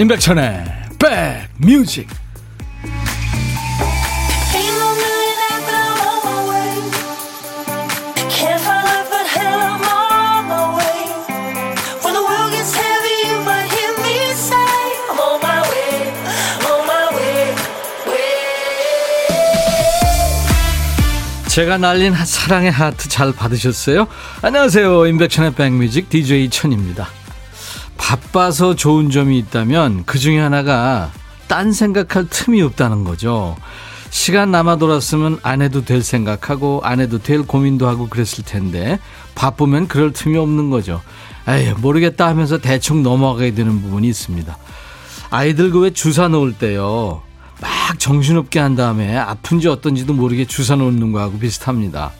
임백천의 백뮤직 제가 날린 사랑의 하트 잘 받으셨어요? 안녕하세요. 임백천의 백뮤직 DJ 천입니다. 바빠서 좋은 점이 있다면 그 중에 하나가 딴 생각할 틈이 없다는 거죠. 시간 남아 돌았으면 안 해도 될 생각하고 안 해도 될 고민도 하고 그랬을 텐데 바쁘면 그럴 틈이 없는 거죠. 에휴 모르겠다 하면서 대충 넘어가게 되는 부분이 있습니다. 아이들 그 왜 주사 놓을 때요. 막 정신없게 한 다음에 아픈지 어떤지도 모르게 주사 놓는 거하고 비슷합니다.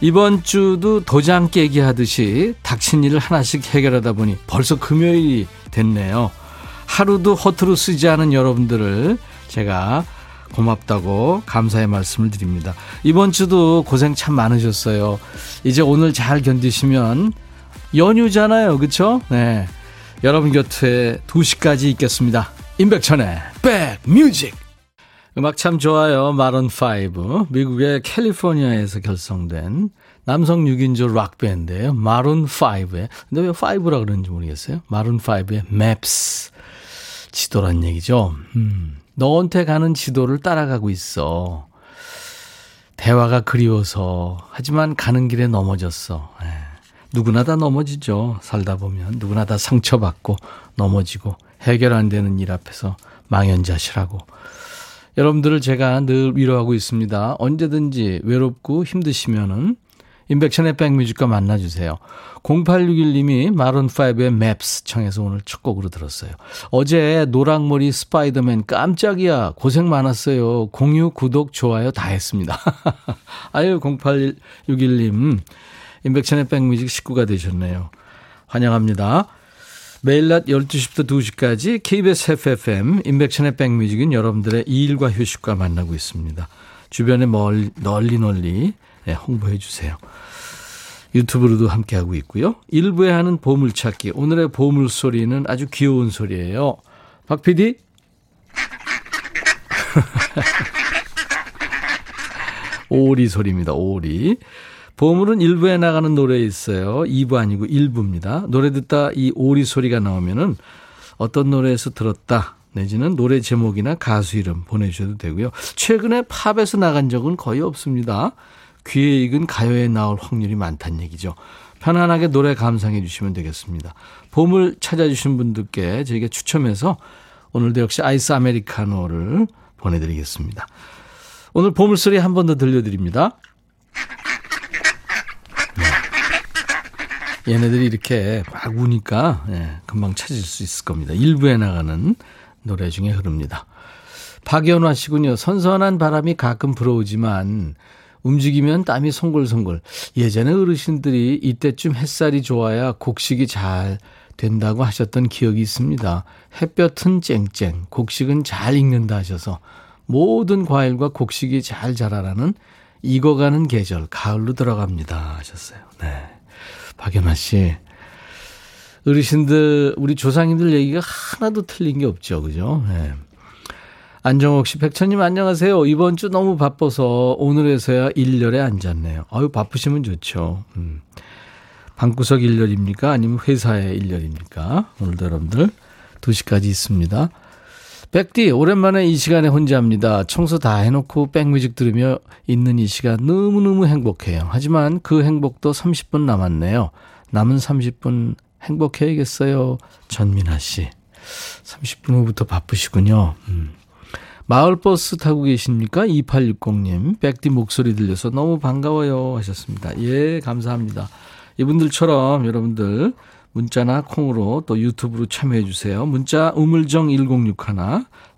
이번 주도 도장 깨기 하듯이 닥친 일을 하나씩 해결하다 보니 벌써 금요일이 됐네요. 하루도 허투루 쓰지 않은 여러분들을 제가 고맙다고 감사의 말씀을 드립니다. 이번 주도 고생 참 많으셨어요. 이제 오늘 잘 견디시면 연휴잖아요. 그쵸? 네. 여러분 곁에 2시까지 있겠습니다. 임백천의 백뮤직 음악 참 좋아요. 마룬5 미국의 캘리포니아에서 결성된 남성 6인조 락 밴드예요. 마룬 5의 근데 왜 5라 그러는지 모르겠어요. 마룬 5의 Maps 지도란 얘기죠. 음, 너한테 가는 지도를 따라가고 있어. 대화가 그리워서 하지만 가는 길에 넘어졌어. 에, 예. 누구나 다 넘어지죠. 살다 보면 누구나 다 상처받고 넘어지고 해결 안 되는 일 앞에서 망연자실하고. 여러분들을 제가 늘 위로하고 있습니다. 언제든지 외롭고 힘드시면은 인백션의 백뮤직과 만나주세요. 0861님이 Maroon 5의 Maps 청해서 오늘 첫 곡으로 들었어요. 어제 노랑머리 스파이더맨 깜짝이야. 고생 많았어요. 공유, 구독, 좋아요 다 했습니다. 아유, 0861님. 임백천의 백뮤직 식구가 되셨네요. 환영합니다. 매일 낮 12시부터 2시까지 KBS Happy FM 임백천의 백뮤직은 여러분들의 일과 휴식과 만나고 있습니다. 주변에 멀리, 널리 널리 네, 홍보해 주세요. 유튜브로도 함께하고 있고요. 일부에 하는 보물찾기. 오늘의 보물소리는 아주 귀여운 소리예요. 박 PD? 오리 소리입니다. 오리. 보물은 1부에 나가는 노래 있어요. 2부 아니고 1부입니다. 노래 듣다 이 오리 소리가 나오면은 어떤 노래에서 들었다. 내지는 노래 제목이나 가수 이름 보내주셔도 되고요. 최근에 팝에서 나간 적은 거의 없습니다. 귀에 익은 가요에 나올 확률이 많다는 얘기죠. 편안하게 노래 감상해 주시면 되겠습니다. 보물 찾아주신 분들께 저희가 추첨해서 오늘도 역시 아이스 아메리카노를 보내드리겠습니다. 오늘 보물소리 한 번 더 들려드립니다. 얘네들이 이렇게 막 우니까 예, 금방 찾을 수 있을 겁니다. 일부에 나가는 노래 중에 흐릅니다. 박연화 씨군요. 선선한 바람이 가끔 불어오지만 움직이면 땀이 송골송골. 예전에 어르신들이 이때쯤 햇살이 좋아야 곡식이 잘 된다고 하셨던 기억이 있습니다. 햇볕은 쨍쨍, 곡식은 잘 익는다 하셔서 모든 과일과 곡식이 잘 자라라는 익어가는 계절, 가을로 들어갑니다 하셨어요. 네. 박연아 씨. 어르신들, 우리 조상님들 얘기가 하나도 틀린 게 없죠. 그죠? 네. 안정옥 씨, 백천님 안녕하세요. 이번 주 너무 바빠서 오늘에서야 일렬에 앉았네요. 아유, 바쁘시면 좋죠. 음. 방구석 일렬입니까? 아니면 회사의 일렬입니까? 오늘도 여러분들 2시까지 있습니다. 백디, 오랜만에 이 시간에 혼자합니다. 청소 다 해놓고 백뮤직 들으며 있는 이 시간 너무너무 행복해요. 하지만 그 행복도 30분 남았네요. 남은 30분 행복해야겠어요. 전민아 씨. 30분 후부터 바쁘시군요. 음. 마을버스 타고 계십니까? 2860님. 백디 목소리 들려서 너무 반가워요. 하셨습니다. 예, 감사합니다. 이분들처럼 여러분들 문자나 콩으로 또 유튜브로 참여해 주세요. 문자 우물정 1061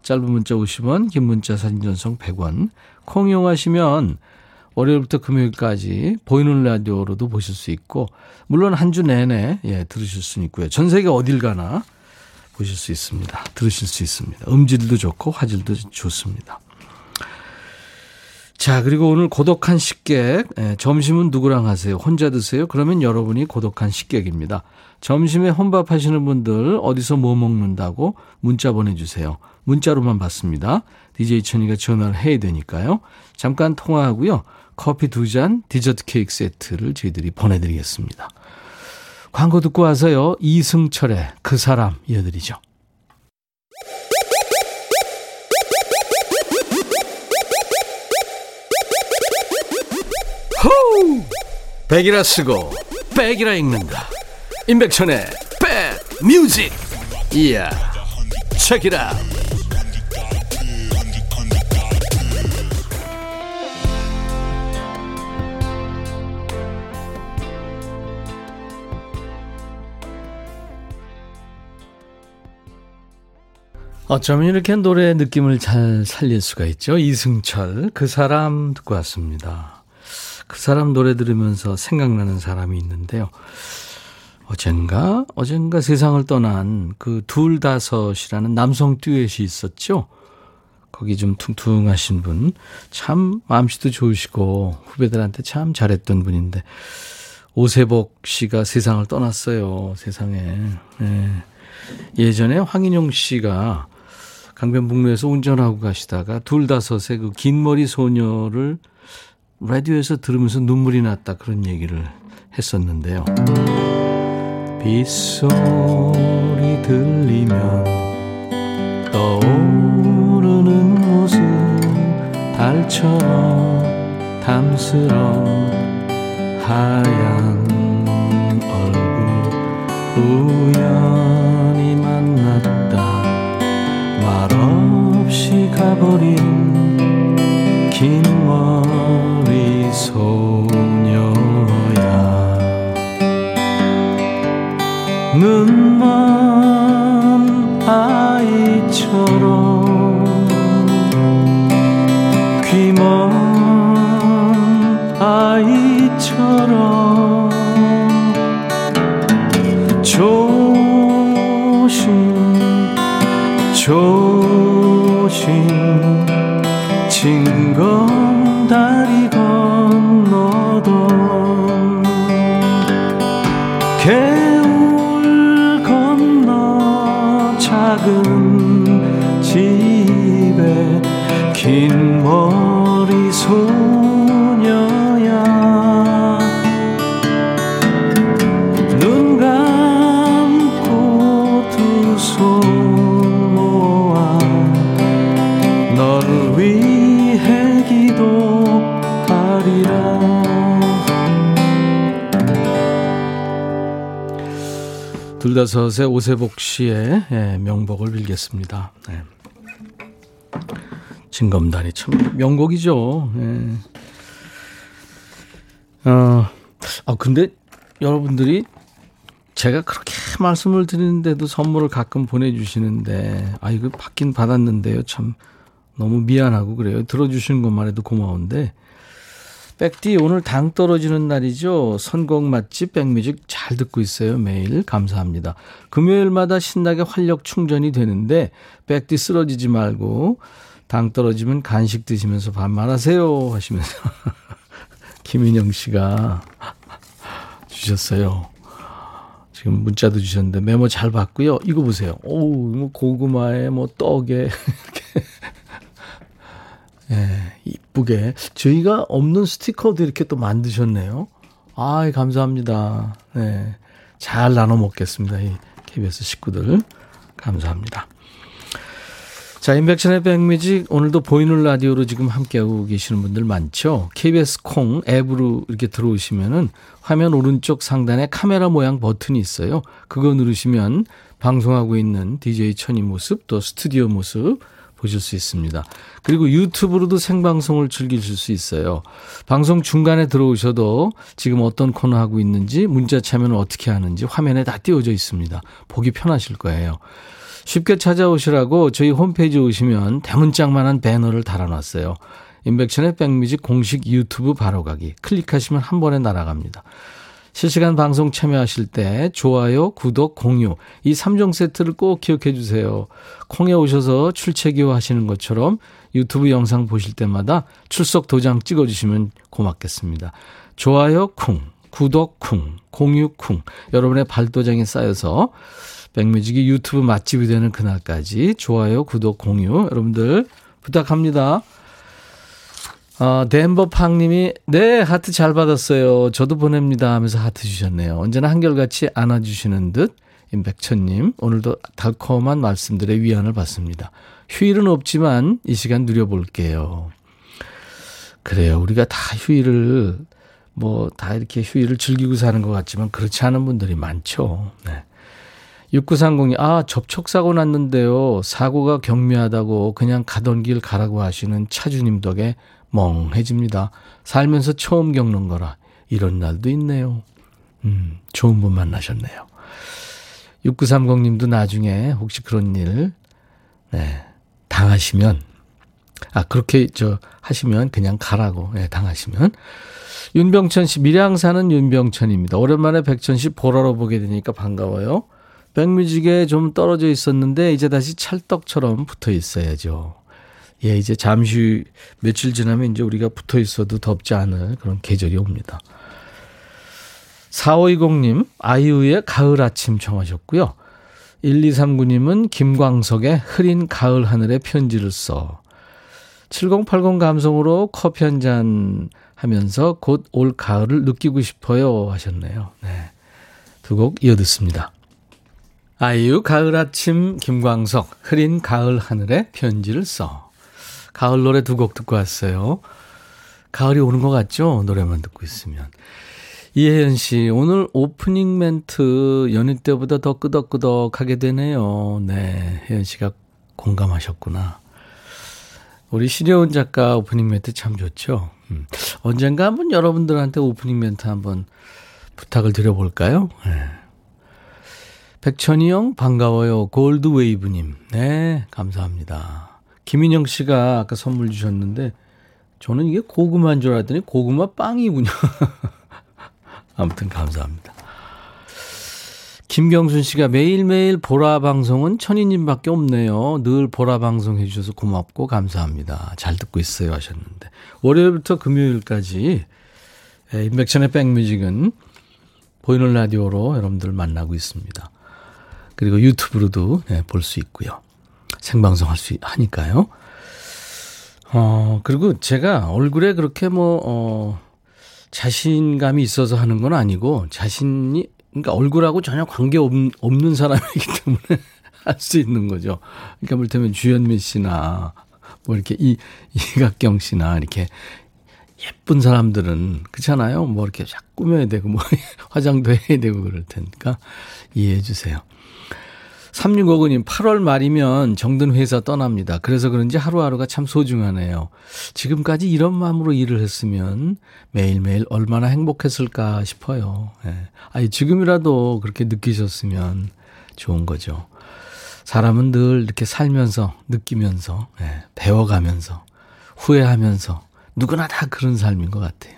짧은 문자 50원 긴 문자 사진 전송 100원 콩 이용하시면 월요일부터 금요일까지 보이는 라디오로도 보실 수 있고 물론 한 주 내내 예, 들으실 수 있고요. 전 세계 어딜 가나 보실 수 있습니다. 들으실 수 있습니다. 음질도 좋고 화질도 좋습니다. 자, 그리고 오늘 고독한 식객. 예, 점심은 누구랑 하세요? 혼자 드세요? 그러면 여러분이 고독한 식객입니다. 점심에 혼밥 하시는 분들 어디서 뭐 먹는다고 문자 보내주세요. 문자로만 받습니다. DJ 천이가 전화를 해야 되니까요. 잠깐 통화하고요. 커피 두 잔, 디저트 케이크 세트를 저희들이 보내드리겠습니다. 광고 듣고 와서요. 이승철의 그 사람 이어드리죠. 호우! 백이라 쓰고 백이라 읽는다. 임백천의 백 뮤직. 이야. 책이라. 어쩌면 이렇게 노래 느낌을 잘 살릴 수가 있죠. 이승철, 그 사람 듣고 왔습니다. 그 사람 노래 들으면서 생각나는 사람이 있는데요. 어젠가, 어젠가 세상을 떠난 그 둘다섯이라는 남성 듀엣이 있었죠. 거기 좀 퉁퉁하신 분. 참 마음씨도 좋으시고 후배들한테 참 잘했던 분인데 오세복 씨가 세상을 떠났어요. 세상에. 예. 예전에 황인용 씨가 강변북로에서 운전하고 가시다가 둘다섯의 그 긴 머리 소녀를 라디오에서 들으면서 눈물이 났다 그런 얘기를 했었는데요. 빗소리 들리면 떠오르는 모습 달처럼 탐스런 하얀 얼굴 우연히 만났다 말없이 가버린 눈먼 둘다섯의 오세복 씨의 예, 명복을 빌겠습니다. 네. 진검다리 참 명곡이죠. 예. 어, 아 근데 여러분들이 제가 그렇게 말씀을 드리는데도 선물을 가끔 보내주시는데 아 이거 받긴 받았는데요. 참 너무 미안하고 그래요. 들어주시는 것만 해도 고마운데 백디 오늘 당 떨어지는 날이죠. 선곡 맛집 백뮤직 잘 듣고 있어요. 매일 감사합니다. 금요일마다 신나게 활력 충전이 되는데 백디 쓰러지지 말고 당 떨어지면 간식 드시면서 반말하세요 하시면서 김인영 씨가 주셨어요. 지금 문자도 주셨는데 메모 잘 봤고요. 이거 보세요. 오우, 뭐 고구마에 뭐 떡에 이렇게 예, 이쁘게 저희가 없는 스티커도 이렇게 또 만드셨네요. 아, 감사합니다. 네. 잘 나눠 먹겠습니다. 이 KBS 식구들. 감사합니다. 자, 인백션의 백뮤직 오늘도 보이는 라디오로 지금 함께하고 계시는 분들 많죠. KBS 콩 앱으로 이렇게 들어오시면은 화면 오른쪽 상단에 카메라 모양 버튼이 있어요. 그거 누르시면 방송하고 있는 DJ 천이 모습 또 스튜디오 모습 보실 수 있습니다. 그리고 유튜브로도 생방송을 즐기실 수 있어요. 방송 중간에 들어오셔도 지금 어떤 코너 하고 있는지 문자 참여는 어떻게 하는지 화면에 다 띄워져 있습니다. 보기 편하실 거예요. 쉽게 찾아오시라고 저희 홈페이지 오시면 대문짝만한 배너를 달아놨어요. 인백천의 백뮤직 공식 유튜브 바로가기 클릭하시면 한 번에 날아갑니다. 실시간 방송 참여하실 때 좋아요, 구독, 공유 이 3종 세트를 꼭 기억해 주세요. 콩에 오셔서 출첵이요 하시는 것처럼 유튜브 영상 보실 때마다 출석 도장 찍어 주시면 고맙겠습니다. 좋아요 쿵, 구독 쿵, 공유 쿵 여러분의 발도장이 쌓여서 백뮤직이 유튜브 맛집이 되는 그날까지 좋아요, 구독, 공유 여러분들 부탁합니다. 어, 덴버 팡님이 네 하트 잘 받았어요. 저도 보냅니다 하면서 하트 주셨네요. 언제나 한결같이 안아주시는 듯 임백천님 오늘도 달콤한 말씀들의 위안을 받습니다. 휴일은 없지만 이 시간 누려볼게요. 그래요. 우리가 다 휴일을 뭐 다 이렇게 휴일을 즐기고 사는 것 같지만 그렇지 않은 분들이 많죠. 네. 6930이, 아, 접촉사고 났는데요. 사고가 경미하다고 그냥 가던 길 가라고 하시는 차주님 덕에 멍해집니다. 살면서 처음 겪는 거라 이런 날도 있네요. 음, 좋은 분 만나셨네요. 6930님도 나중에 혹시 그런 일, 네, 당하시면, 아, 그렇게 저 하시면 그냥 가라고, 네, 당하시면. 윤병천 씨, 밀양 사는 윤병천입니다. 오랜만에 백천 씨 보라로 보게 되니까 반가워요. 백뮤직에 좀 떨어져 있었는데 이제 다시 찰떡처럼 붙어 있어야죠. 예, 이제 잠시 며칠 지나면 이제 우리가 붙어 있어도 덥지 않을 그런 계절이 옵니다. 4520님, 아이유의 가을 아침 청하셨고요. 1239님은 김광석의 흐린 가을 하늘에 편지를 써. 7080 감성으로 커피 한 잔 하면서 곧 올 가을을 느끼고 싶어요 하셨네요. 네. 두 곡 이어 듣습니다. 아이유 가을 아침 김광석 흐린 가을 하늘에 편지를 써. 가을 노래 두 곡 듣고 왔어요. 가을이 오는 것 같죠? 노래만 듣고 있으면. 이혜연 씨, 오늘 오프닝 멘트 연휴 때보다 더 끄덕끄덕 하게 되네요. 네, 혜연 씨가 공감하셨구나. 우리 시려운 작가 오프닝 멘트 참 좋죠? 음. 언젠가 한번 여러분들한테 오프닝 멘트 한번 부탁을 드려볼까요? 네. 백천이 형, 반가워요. 골드웨이브님. 네, 감사합니다. 김인영 씨가 아까 선물 주셨는데 저는 이게 고구마인 줄 알았더니 고구마 빵이군요. 아무튼 감사합니다. 김경순 씨가 매일매일 보라 방송은 천희님밖에 없네요. 늘 보라 방송 해주셔서 고맙고 감사합니다. 잘 듣고 있어요 하셨는데 월요일부터 금요일까지 인백천의 백뮤직은 보이는 라디오로 여러분들 만나고 있습니다. 그리고 유튜브로도 네, 볼수 있고요. 생방송 할 수 하니까요. 어, 그리고 제가 얼굴에 그렇게 뭐, 어, 자신감이 있어서 하는 건 아니고 자신이, 그러니까 얼굴하고 전혀 관계 없, 없는 사람이기 때문에 할 수 있는 거죠. 그러니까 물테면 주현미 씨나 뭐 이렇게 이, 이각경 씨나 이렇게 예쁜 사람들은 그렇잖아요. 뭐 이렇게 쫙 꾸며야 되고 뭐 화장도 해야 되고 그럴 테니까 이해해 주세요. 3659님, 8월 말이면 정든 회사 떠납니다. 그래서 그런지 하루하루가 참 소중하네요. 지금까지 이런 마음으로 일을 했으면 매일매일 얼마나 행복했을까 싶어요. 예. 아니, 지금이라도 그렇게 느끼셨으면 좋은 거죠. 사람은 늘 이렇게 살면서, 느끼면서, 예. 배워가면서, 후회하면서, 누구나 다 그런 삶인 것 같아요.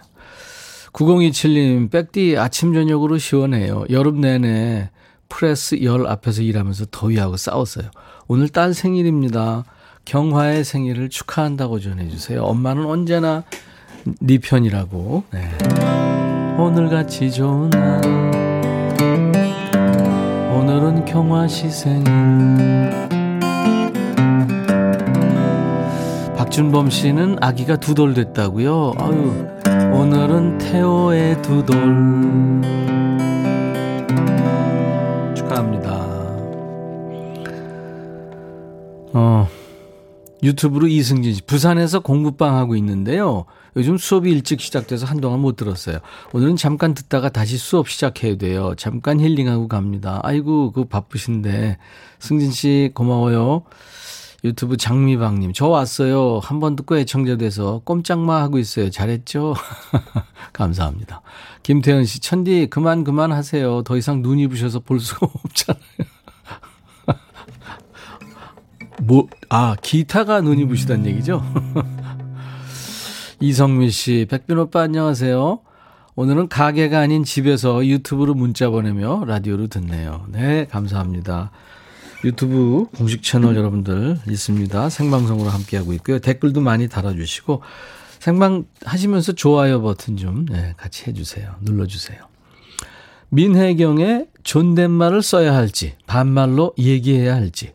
9027님, 백디 아침, 저녁으로 시원해요. 여름 내내 프레스 열 앞에서 일하면서 더위하고 싸웠어요. 오늘 딸 생일입니다. 경화의 생일을 축하한다고 전해주세요. 엄마는 언제나 네 편이라고. 네. 오늘같이 좋은 날 오늘은 경화 씨 생일 박준범 씨는 아기가 두 돌 됐다고요? 아유 오늘은 태호의 두 돌. 어, 유튜브로 이승진 씨. 부산에서 공부방 하고 있는데요. 요즘 수업이 일찍 시작돼서 한동안 못 들었어요. 오늘은 잠깐 듣다가 다시 수업 시작해야 돼요. 잠깐 힐링하고 갑니다. 아이고, 그 바쁘신데. 승진 씨, 고마워요. 유튜브 장미방님, 저 왔어요. 한 번 듣고 애청자 돼서 꼼짝마 하고 있어요. 잘했죠? 감사합니다. 김태현 씨, 천디, 그만, 그만 하세요. 더 이상 눈이 부셔서 볼 수가 없잖아요. 뭐, 아, 기타가 눈이 부시단 얘기죠? 이성미 씨, 백빈 오빠 안녕하세요. 오늘은 가게가 아닌 집에서 유튜브로 문자 보내며 라디오로 듣네요. 네, 감사합니다. 유튜브 공식 채널 여러분들 있습니다. 생방송으로 함께하고 있고요. 댓글도 많이 달아주시고 생방 하시면서 좋아요 버튼 좀 네, 같이 해주세요. 눌러주세요. 민혜경의 존댓말을 써야 할지 반말로 얘기해야 할지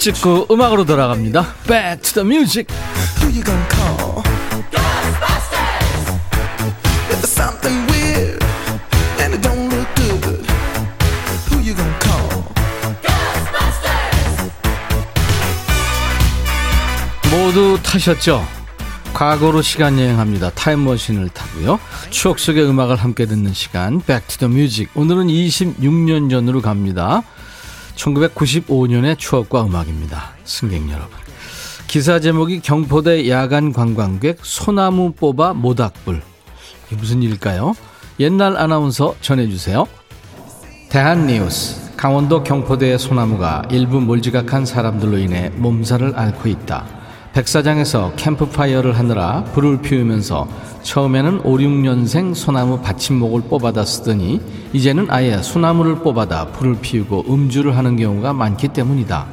찍고 음악으로 돌아갑니다. Back to the music. 모두 타셨죠? 과거로 시간 여행합니다. 타임머신을 타고요. 추억 속의 음악을 함께 듣는 시간 Back to the Music. 오늘은 26년 전으로 갑니다. 1995년의 추억과 음악입니다. 승객 여러분. 기사 제목이 경포대 야간 관광객 소나무 뽑아 모닥불. 이게 무슨 일일까요? 옛날 아나운서 전해주세요. 대한뉴스. 강원도 경포대의 소나무가 일부 몰지각한 사람들로 인해 몸살을 앓고 있다. 백사장에서 캠프파이어를 하느라 불을 피우면서 처음에는 5, 6년생 소나무 받침목을 뽑아다 쓰더니 이제는 아예 소나무를 뽑아다 불을 피우고 음주를 하는 경우가 많기 때문이다.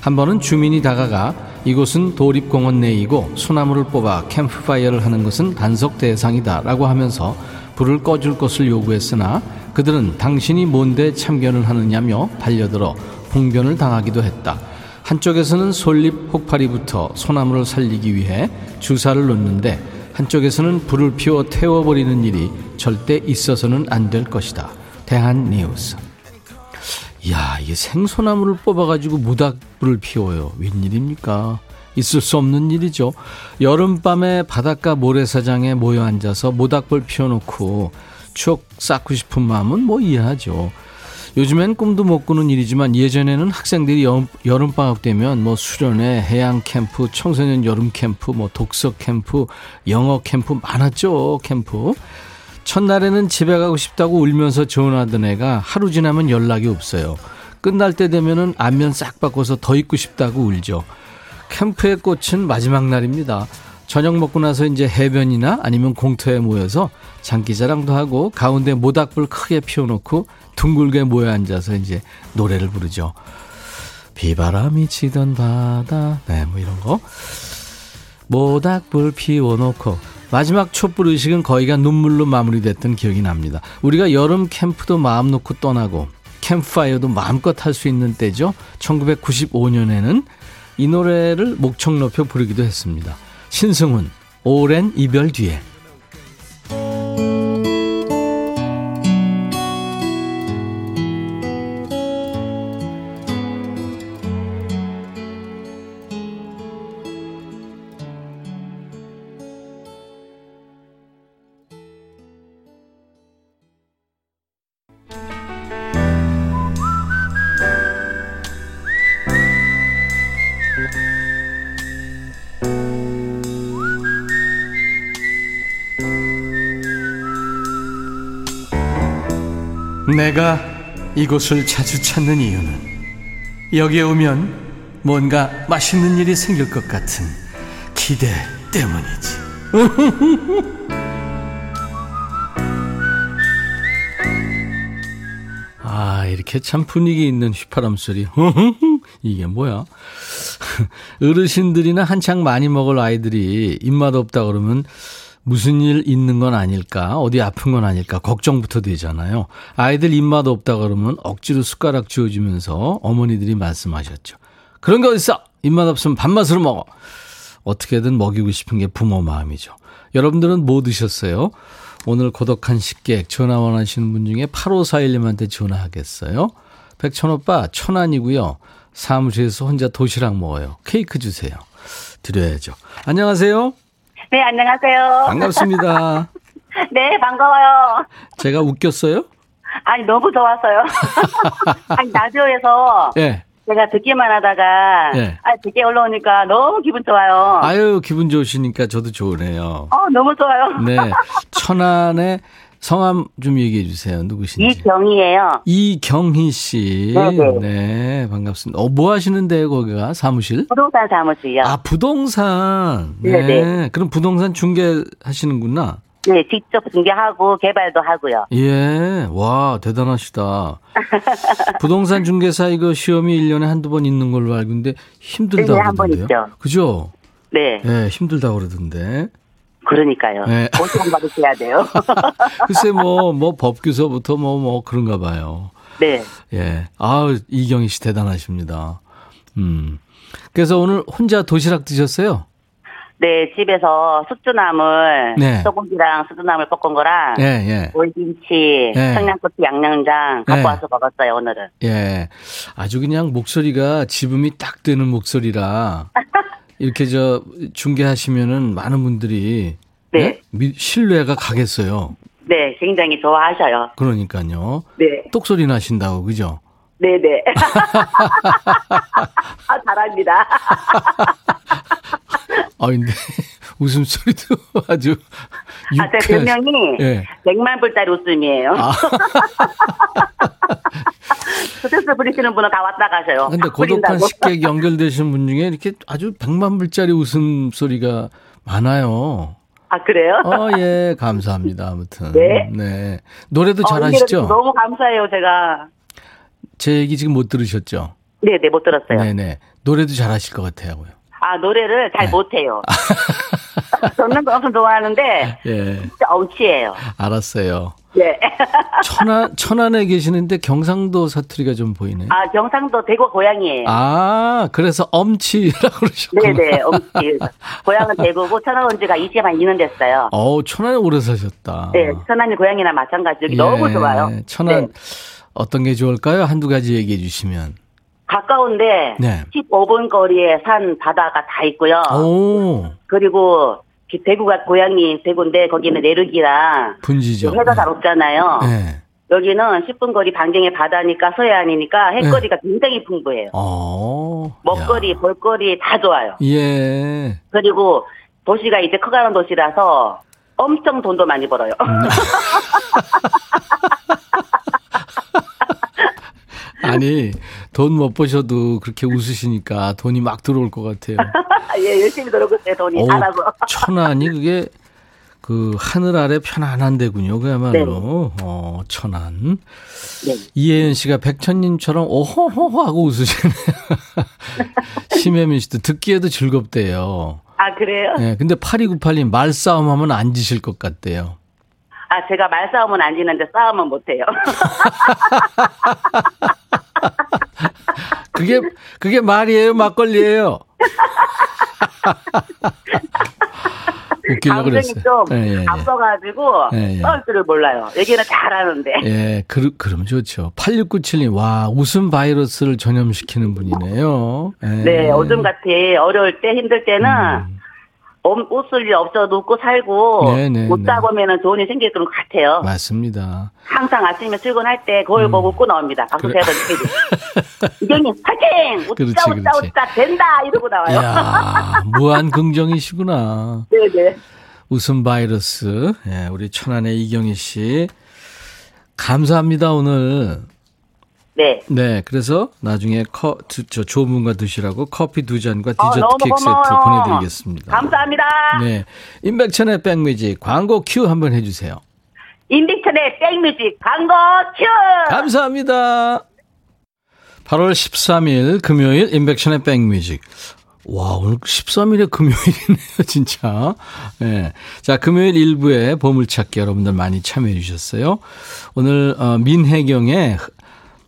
한 번은 주민이 다가가 이곳은 도립공원 내이고 소나무를 뽑아 캠프파이어를 하는 것은 단속 대상이다 라고 하면서 불을 꺼줄 것을 요구했으나 그들은 당신이 뭔데 참견을 하느냐며 달려들어 봉변을 당하기도 했다. 한쪽에서는 솔잎 혹파리부터 소나무를 살리기 위해 주사를 놓는데 한쪽에서는 불을 피워 태워버리는 일이 절대 있어서는 안 될 것이다. 대한 뉴스. 이야, 이게 생소나무를 뽑아가지고 무닥불을 피워요. 웬일입니까? 있을 수 없는 일이죠. 여름밤에 바닷가 모래사장에 모여 앉아서 모닥불 피워놓고 추억 쌓고 싶은 마음은 뭐 이해하죠. 요즘엔 꿈도 못 꾸는 일이지만 예전에는 학생들이 여름, 방학 되면 뭐 수련회, 해양 캠프, 청소년 여름 캠프, 뭐 독서 캠프, 영어 캠프 많았죠, 캠프. 첫날에는 집에 가고 싶다고 울면서 전화하던 애가 하루 지나면 연락이 없어요. 끝날 때 되면은 안면 싹 바꿔서 더 있고 싶다고 울죠. 캠프의 꽃은 마지막 날입니다. 저녁 먹고 나서 이제 해변이나 아니면 공터에 모여서 장기자랑도 하고 가운데 모닥불 크게 피워놓고 둥글게 모여 앉아서 이제 노래를 부르죠. 비바람이 치던 바다, 네, 뭐 이런 거. 모닥불 피워놓고 마지막 촛불 의식은 거의가 눈물로 마무리됐던 기억이 납니다. 우리가 여름 캠프도 마음 놓고 떠나고 캠프파이어도 마음껏 할 수 있는 때죠. 1995년에는 이 노래를 목청 높여 부르기도 했습니다. 신승훈, 오랜 이별 뒤에. 내가 이곳을 자주 찾는 이유는 여기에 오면 뭔가 맛있는 일이 생길 것 같은 기대 때문이지. 아, 이렇게 참 분위기 있는 휘파람 소리. 이게 뭐야? 어르신들이나 한창 많이 먹을 아이들이 입맛 없다 그러면 무슨 일 있는 건 아닐까? 어디 아픈 건 아닐까? 걱정부터 되잖아요. 아이들 입맛 없다 그러면 억지로 숟가락 쥐어주면서 어머니들이 말씀하셨죠. 그런 게 어딨어? 입맛 없으면 밥맛으로 먹어. 어떻게든 먹이고 싶은 게 부모 마음이죠. 여러분들은 뭐 드셨어요? 오늘 고독한 식객 전화 원하시는 분 중에 8541님한테 전화하겠어요. 백천오빠 천안이고요. 사무실에서 혼자 도시락 먹어요. 케이크 주세요. 드려야죠. 안녕하세요. 네, 안녕하세요. 반갑습니다. 네, 반가워요. 제가 웃겼어요? 아니, 너무 좋았어요. 아니, 라디오에서 예. 제가 듣기만 하다가, 네. 아, 듣기 올라오니까 너무 기분 좋아요. 아유, 기분 좋으시니까 저도 좋으네요. 어, 너무 좋아요. 네. 천안의 성함 좀 얘기해 주세요. 누구신지. 이경이에요. 이경희 씨. 네네. 네, 반갑습니다. 어, 뭐 하시는데요, 거기가? 사무실? 부동산 사무실이요. 아, 부동산. 네. 네네. 그럼 부동산 중개 하시는구나. 네, 직접 중개하고 개발도 하고요. 예. 와, 대단하시다. 부동산 중개사 이거 시험이 1년에 한두 번 있는 걸로 알고 있는데 힘들다 네, 한번 그러던데요. 있죠. 그죠? 네, 예, 힘들다 그러던데. 그러니까요. 네. 보상 받으셔야 돼요. 글쎄 뭐, 뭐 법규서부터 뭐, 뭐 그런가 봐요. 네. 예. 아 이경희 씨 대단하십니다. 음. 그래서 오늘 혼자 도시락 드셨어요? 네, 집에서 숙주나물, 네. 소고기랑 숙주나물 볶은 거랑, 예, 예. 오이김치, 네. 청양고추 양념장 갖고 네. 와서 먹었어요, 오늘은. 예. 아주 그냥 목소리가 지음이 딱 되는 목소리라 이렇게 저 중계하시면은 많은 분들이 네. 예? 미- 신뢰가 가겠어요. 네, 굉장히 좋아하셔요. 그러니까요. 네. 똑소리 나신다고 그죠? 네 네. 아, 잘합니다. 아 근데 웃음소리도 아주 아, 제 별명이 예. 100만 불짜리 웃음이에요. 아. 스트레스 부리시는 분은 다 왔다 가셔요. 근데 다 고독한. 식객 연결되신 분 중에 이렇게 아주 백만 불짜리 웃음소리가 많아요. 아, 그래요? 어, 예, 감사합니다. 아무튼. 네. 노래도 어, 잘하시죠? 너무 감사해요, 제가. 제 얘기 지금 못 들으셨죠? 네네, 못 들었어요. 네네. 노래도 잘하실 것 같아요. 아, 노래를 잘 네. 못해요. 거 엄청 좋아하는데, 예, 진짜 엉치예요. 알았어요. 네. 천안, 천안에 계시는데 경상도 사투리가 좀 보이네. 아, 경상도 대구 고향이에요. 아, 그래서 엄치라고 그러셨구나. 네네, 엉치. 고향은 대구고, 천안 온 지가 20한 2년 됐어요. 어우, 천안에 오래 사셨다. 네, 천안이 고향이나 마찬가지. 여기 예, 너무 좋아요. 천안 네. 어떤 게 좋을까요? 한두 가지 얘기해 주시면. 가까운데 네. 15분 거리에 산 바다가 다 있고요. 오, 그리고 기- 대구가 고향이 대구인데 거기는 내륙이라 분지죠. 해가 잘 없잖아요. 네. 여기는 10분 거리 반경의 바다니까 서해안이니까 해거리가 굉장히 풍부해요. 어. 먹거리, 야. 볼거리 다 좋아요. 예. 그리고 도시가 이제 커가는 도시라서 엄청 돈도 많이 벌어요. 아니, 돈 못 버셔도 그렇게 웃으시니까 돈이 막 들어올 것 같아요. 예, 열심히 들어오고 있어요, 돈이 어우, 잘하고. 천안이 그게 그 하늘 아래 편안한 데군요. 그야말로. 어, 천안. 네. 이혜연 씨가 백천님처럼 오호호호 하고 웃으시네요. 심혜민 씨도 듣기에도 즐겁대요. 아, 그래요? 예, 근데 8298님 말싸움 하면 안 지실 것 같대요. 아, 제가 말싸움은 안 지는데 싸움은 못해요. 그게, 그게 말이에요? 막걸리예요 웃기려고 그랬어요. 좀 예, 예, 예. 앞서가지고 예, 예. 싸울 줄을 몰라요. 얘기는 잘하는데. 예, 그, 그럼 좋죠. 8697님, 와, 웃음 바이러스를 전염시키는 분이네요. 예. 네, 요즘 같이 어려울 때 힘들 때는 음. 웃을 일 없어도 웃고 살고 네, 네, 웃다 네. 보면은 좋은 일 생길 것 같아요. 맞습니다. 항상 아침에 출근할 때 거울 보고 웃고 나옵니다. 음. 그래. 치고. 이경님 파이팅! 웃자 그렇지, 웃자 그렇지. 웃자 된다 이러고 나와요. 이야, 무한 긍정이시구나. 네네. 웃음 바이러스. 예, 우리 천안의 이경희 씨. 감사합니다, 오늘. 네. 네, 그래서 나중에 커, 두- 저 좋은 분과 드시라고 커피 두 잔과 어, 디저트 너무 케이크 세트 고마워요. 보내드리겠습니다. 감사합니다. 네. 임백천의 백뮤직 광고 큐 한번 해주세요. 임백천의 백뮤직 광고 큐! 감사합니다. 8월 13일 금요일 인백션의 백뮤직. 와, 오늘 13일에 금요일이네요, 진짜. 예. 네. 자, 금요일 일부에 보물찾기 여러분들 많이 참여해 주셨어요. 오늘, 어, 민혜경의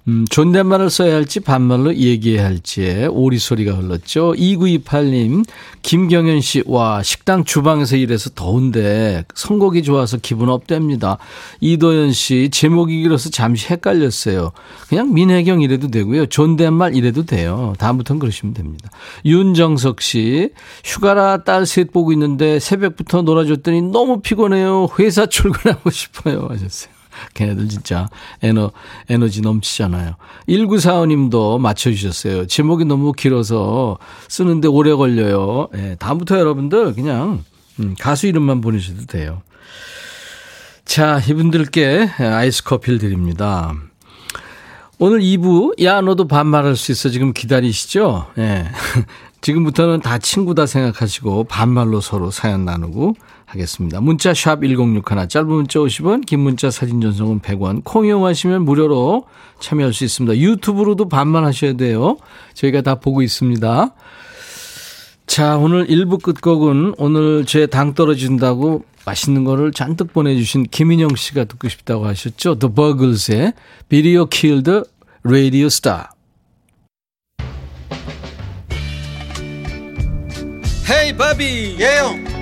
음, 존댓말을 써야 할지 반말로 얘기해야 할지에 오리 소리가 흘렀죠. 2928님, 김경현 씨, 와, 식당 주방에서 일해서 더운데 선곡이 좋아서 기분 업됩니다. 이도현 씨, 제목이 길어서 잠시 헷갈렸어요. 그냥 민혜경 이래도 되고요. 존댓말 이래도 돼요. 다음부터는 그러시면 됩니다. 윤정석 씨, 휴가라 딸 셋 보고 있는데 새벽부터 놀아줬더니 너무 피곤해요. 회사 출근하고 싶어요. 하셨어요. 걔네들 진짜 에너, 에너지 넘치잖아요. 1945님도 맞춰주셨어요. 제목이 너무 길어서 쓰는데 오래 걸려요. 예, 다음부터 여러분들 그냥 음, 가수 이름만 보내셔도 돼요. 자, 이분들께 아이스 커피를 드립니다. 오늘 2부, 야, 너도 반말할 수 있어. 지금 기다리시죠? 예. 지금부터는 다 친구다 생각하시고 반말로 서로 사연 나누고 하겠습니다. 문자 샵 1061, 짧은 문자 50원, 긴 문자 사진 전송은 100원, 콩 이용하시면 무료로 참여할 수 있습니다. 유튜브로도 반말하셔야 돼요. 저희가 다 보고 있습니다. 자, 오늘 1부 끝곡은 오늘 제 당 떨어진다고 맛있는 거를 잔뜩 보내주신 김인영 씨가 듣고 싶다고 하셨죠. The Bugles의 Video Killed Radio Star. 헤이 바비 예영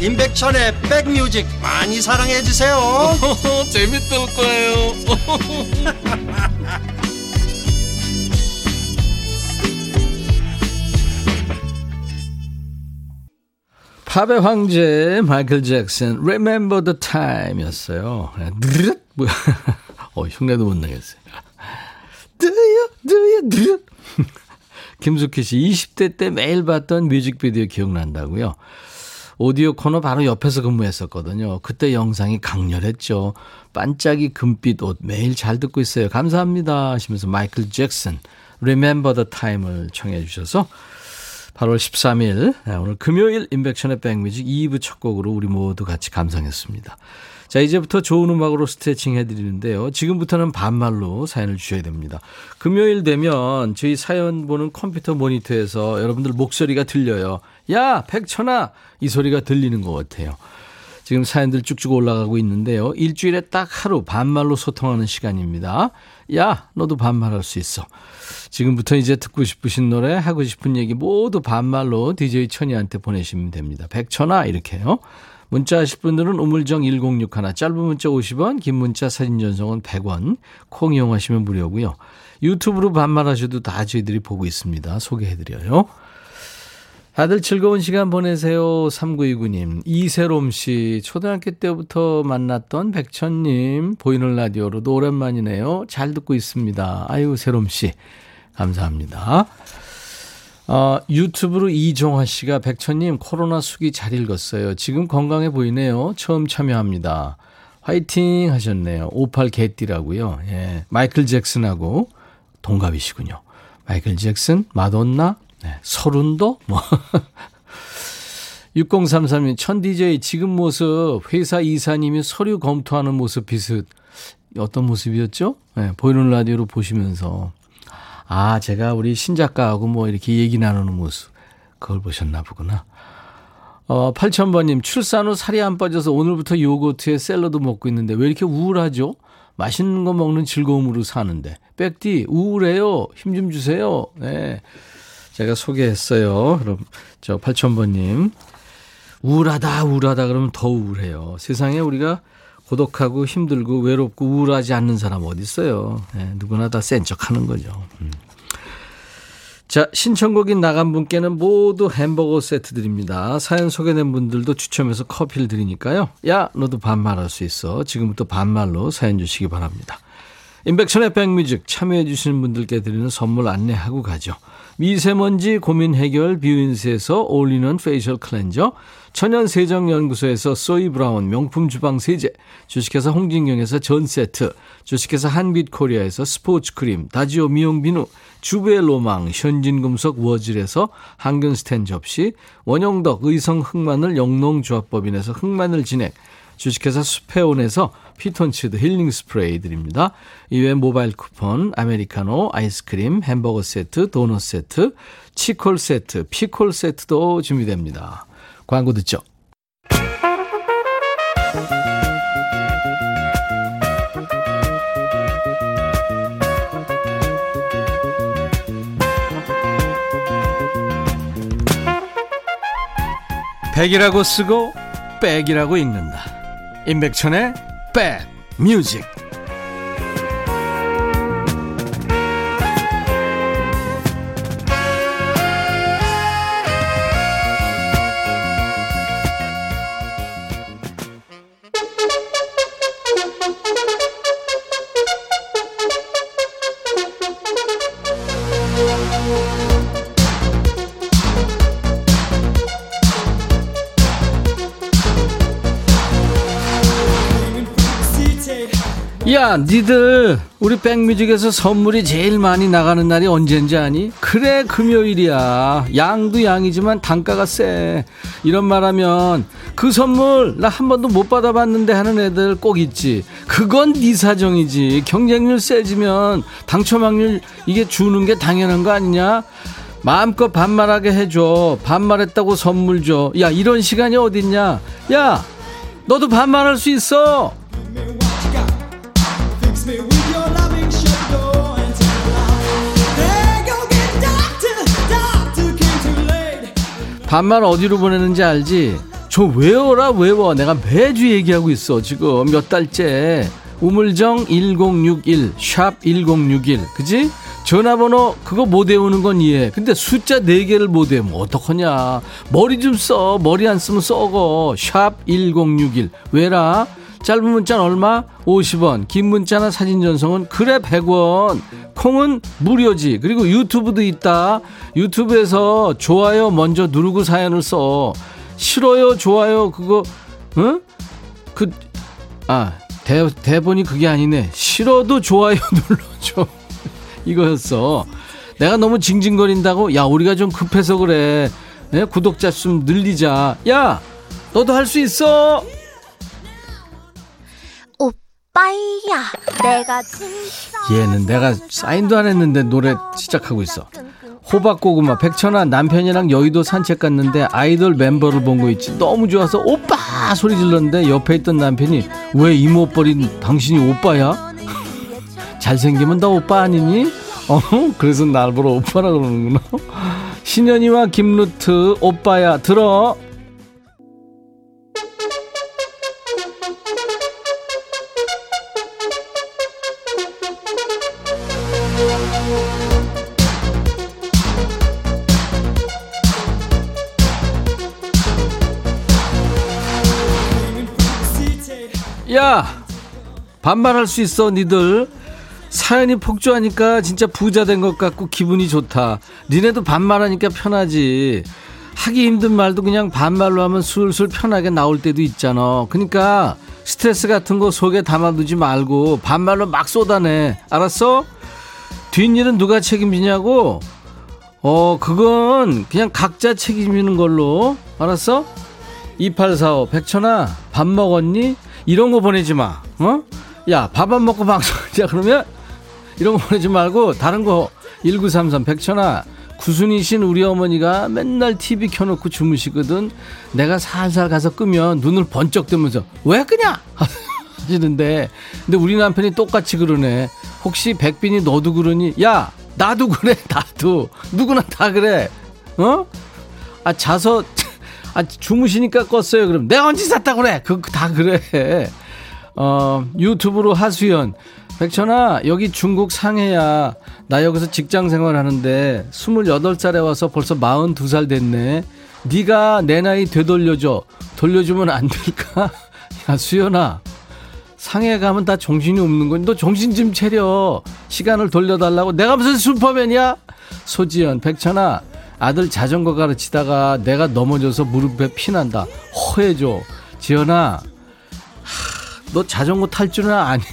임백천의 백뮤직 많이 사랑해 주세요. 재밌을 거예요. 팝의 황제 마이클 잭슨 Remember the Time이었어요. 느릿 뭐야? 어 흉내도 못 내겠어요. 드여 드여 드여. 김숙희 씨 20대 때 매일 봤던 뮤직비디오 기억난다고요. 오디오 코너 바로 옆에서 근무했었거든요. 그때 영상이 강렬했죠. 반짝이 금빛 옷 매일 잘 듣고 있어요. 감사합니다 하시면서 마이클 잭슨 Remember the Time을 청해 주셔서 8월 13일 오늘 금요일 인백션의 백뮤직 2부 첫 곡으로 우리 모두 같이 감상했습니다. 자, 이제부터 좋은 음악으로 스트레칭 해드리는데요. 지금부터는 반말로 사연을 주셔야 됩니다. 금요일 되면 저희 사연 보는 컴퓨터 모니터에서 여러분들 목소리가 들려요. 야, 백천아! 이 소리가 들리는 것 같아요. 지금 사연들 쭉쭉 올라가고 있는데요. 일주일에 딱 하루 반말로 소통하는 시간입니다. 야, 너도 반말할 수 있어. 지금부터 이제 듣고 싶으신 노래, 하고 싶은 얘기 모두 반말로 DJ 천이한테 보내시면 됩니다. 백천아, 이렇게요. 문자 하실 분들은 우물정 1061, 짧은 문자 50원, 긴 문자 사진 전송은 100원, 콩 이용하시면 무료고요. 유튜브로 반말하셔도 다 저희들이 보고 있습니다. 소개해드려요. 다들 즐거운 시간 보내세요. 3929님. 이세롬 씨. 초등학교 때부터 만났던 백천님. 보이는 라디오로도 오랜만이네요. 잘 듣고 있습니다. 아유, 세롬 씨. 감사합니다. 어, 유튜브로 이종화 씨가 백천님 코로나 수기 잘 읽었어요. 지금 건강해 보이네요. 처음 참여합니다. 화이팅 하셨네요. 58 개띠라고요. 예. 마이클 잭슨하고 동갑이시군요. 마이클 잭슨, 마돈나, 네. 서른도? 뭐. 6033님, 천 DJ 지금 모습, 회사 이사님이 서류 검토하는 모습 비슷. 어떤 모습이었죠? 네, 보이는 라디오로 보시면서. 아, 제가 우리 신작가하고 뭐 이렇게 얘기 나누는 모습. 그걸 보셨나 보구나. 어, 8000번님, 출산 후 살이 안 빠져서 오늘부터 요거트에 샐러드 먹고 있는데 왜 이렇게 우울하죠? 맛있는 거 먹는 즐거움으로 사는데. 백디, 우울해요. 힘 좀 주세요. 네. 제가 소개했어요. 그럼 저 8000번님. 우울하다, 우울하다 그러면 더 우울해요. 세상에 우리가 고독하고 힘들고 외롭고 우울하지 않는 사람 어디 있어요. 네, 누구나 다 센 척 하는 거죠. 음. 자, 신청곡이 나간 분께는 모두 햄버거 세트 드립니다. 사연 소개된 분들도 추첨해서 커피를 드리니까요. 야, 너도 반말할 수 있어. 지금부터 반말로 사연 주시기 바랍니다. 임백천의 백뮤직 참여해 주시는 분들께 드리는 선물 안내하고 가죠. 미세먼지 고민 해결 뷰인스에서 올리는 facial cleanser, 천연세정연구소에서 소이 브라운 명품 주방 세제, 주식회사 홍진경에서 전 세트, 주식회사 한빛코리아에서 스포츠 크림, 다지오 미용 비누, 주부의 로망 현진금속 워즐에서 항균 스텐 접시, 원형덕 의성 흑마늘 영농조합법인에서 흑마늘 진액, 주식회사 수페온에서 피톤치드 힐링 스프레이 드립니다. 이외에 모바일 쿠폰, 아메리카노, 아이스크림, 햄버거 세트, 도넛 세트, 치콜 세트, 피콜 세트도 준비됩니다. 광고 듣죠. 백이라고 쓰고 백이라고 읽는다. 임백천의 백 뮤직. 니들 우리 백뮤직에서 선물이 제일 많이 나가는 날이 언제인지 아니? 그래 금요일이야. 양도 양이지만 단가가 세. 이런 말하면 그 선물 나 한 번도 못 받아봤는데 하는 애들 꼭 있지. 그건 네 사정이지. 경쟁률 세지면 당첨 확률 이게 주는 게 당연한 거 아니냐? 마음껏 반말하게 해줘. 반말했다고 선물 줘. 야 이런 시간이 어딨냐? 야 너도 반말할 수 있어. 반말 어디로 보내는지 알지? 저 외워라 외워. 내가 매주 얘기하고 있어 지금. 몇 달째. 우물정 1061 샵 1061 그지? 전화번호 그거 못 외우는 건 이해. 근데 숫자 4개를 못 외우면 어떡하냐? 머리 좀 써. 머리 안 쓰면 썩어. 샵 1061 왜라? 짧은 문자는 얼마? 50원. 긴 문자나 사진 전송은 그래 100원. 콩은 무료지. 그리고 유튜브도 있다. 유튜브에서 좋아요 먼저 누르고 사연을 써. 싫어요 좋아요 그거 응? 그 아 대, 대본이 그게 아니네. 싫어도 좋아요 눌러줘. 이거였어. 내가 너무 징징거린다고? 야 우리가 좀 급해서 그래. 네? 구독자 좀 늘리자. 야 너도 할 수 있어 오빠야 내가 진짜 얘는 내가 사인도 안 했는데 노래 시작하고 있어. 호박고구마 백천아 남편이랑 여의도 산책 갔는데 아이돌 멤버를 본 거 있지 너무 좋아서 오빠 소리 질렀는데 옆에 있던 남편이 왜 이모뻘인 당신이 오빠야? 잘생기면 다 오빠 아니니? 어 그래서 날 보러 오빠라 그러는구나 신현이와 김루트 오빠야 들어 야 반말할 수 있어 니들. 사연이 폭주하니까 진짜 부자 된 것 같고 기분이 좋다. 니네도 반말하니까 편하지. 하기 힘든 말도 그냥 반말로 하면 술술 편하게 나올 때도 있잖아. 그러니까 스트레스 같은 거 속에 담아두지 말고 반말로 막 쏟아내. 알았어? 뒷일은 누가 책임지냐고? 어 그건 그냥 각자 책임지는 걸로. 알았어? 2845 백천아 밥 먹었니? 이런 거 보내지 마. 어? 야, 밥 안 먹고 방송하자 그러면 이런 거 보내지 말고 다른 거 1933 백천아 구순이신 우리 어머니가 맨날 TV 켜놓고 주무시거든. 내가 살살 가서 끄면 눈을 번쩍 뜨면서 왜 끄냐? 하시는데 근데 우리 남편이 똑같이 그러네. 혹시 백빈이 너도 그러니? 야, 나도 그래. 나도. 누구나 다 그래. 어? 아, 자서 아, 주무시니까 껐어요. 그럼 내가 언제 샀다 그래? 그, 다 그래. 어, 유튜브로 하수연. 백천아, 여기 중국 상해야. 나 여기서 직장 생활 하는데 28살에 와서 벌써 42살 됐네. 네가 내 나이 되돌려줘. 돌려주면 안 될까? 야, 수연아. 상해 가면 다 정신이 없는 거니 너 정신 좀 차려 시간을 돌려달라고 내가 무슨 슈퍼맨이야 소지연 백천아 아들 자전거 가르치다가 내가 넘어져서 무릎에 피난다 허해줘 지연아 하, 너 자전거 탈 줄은 아니?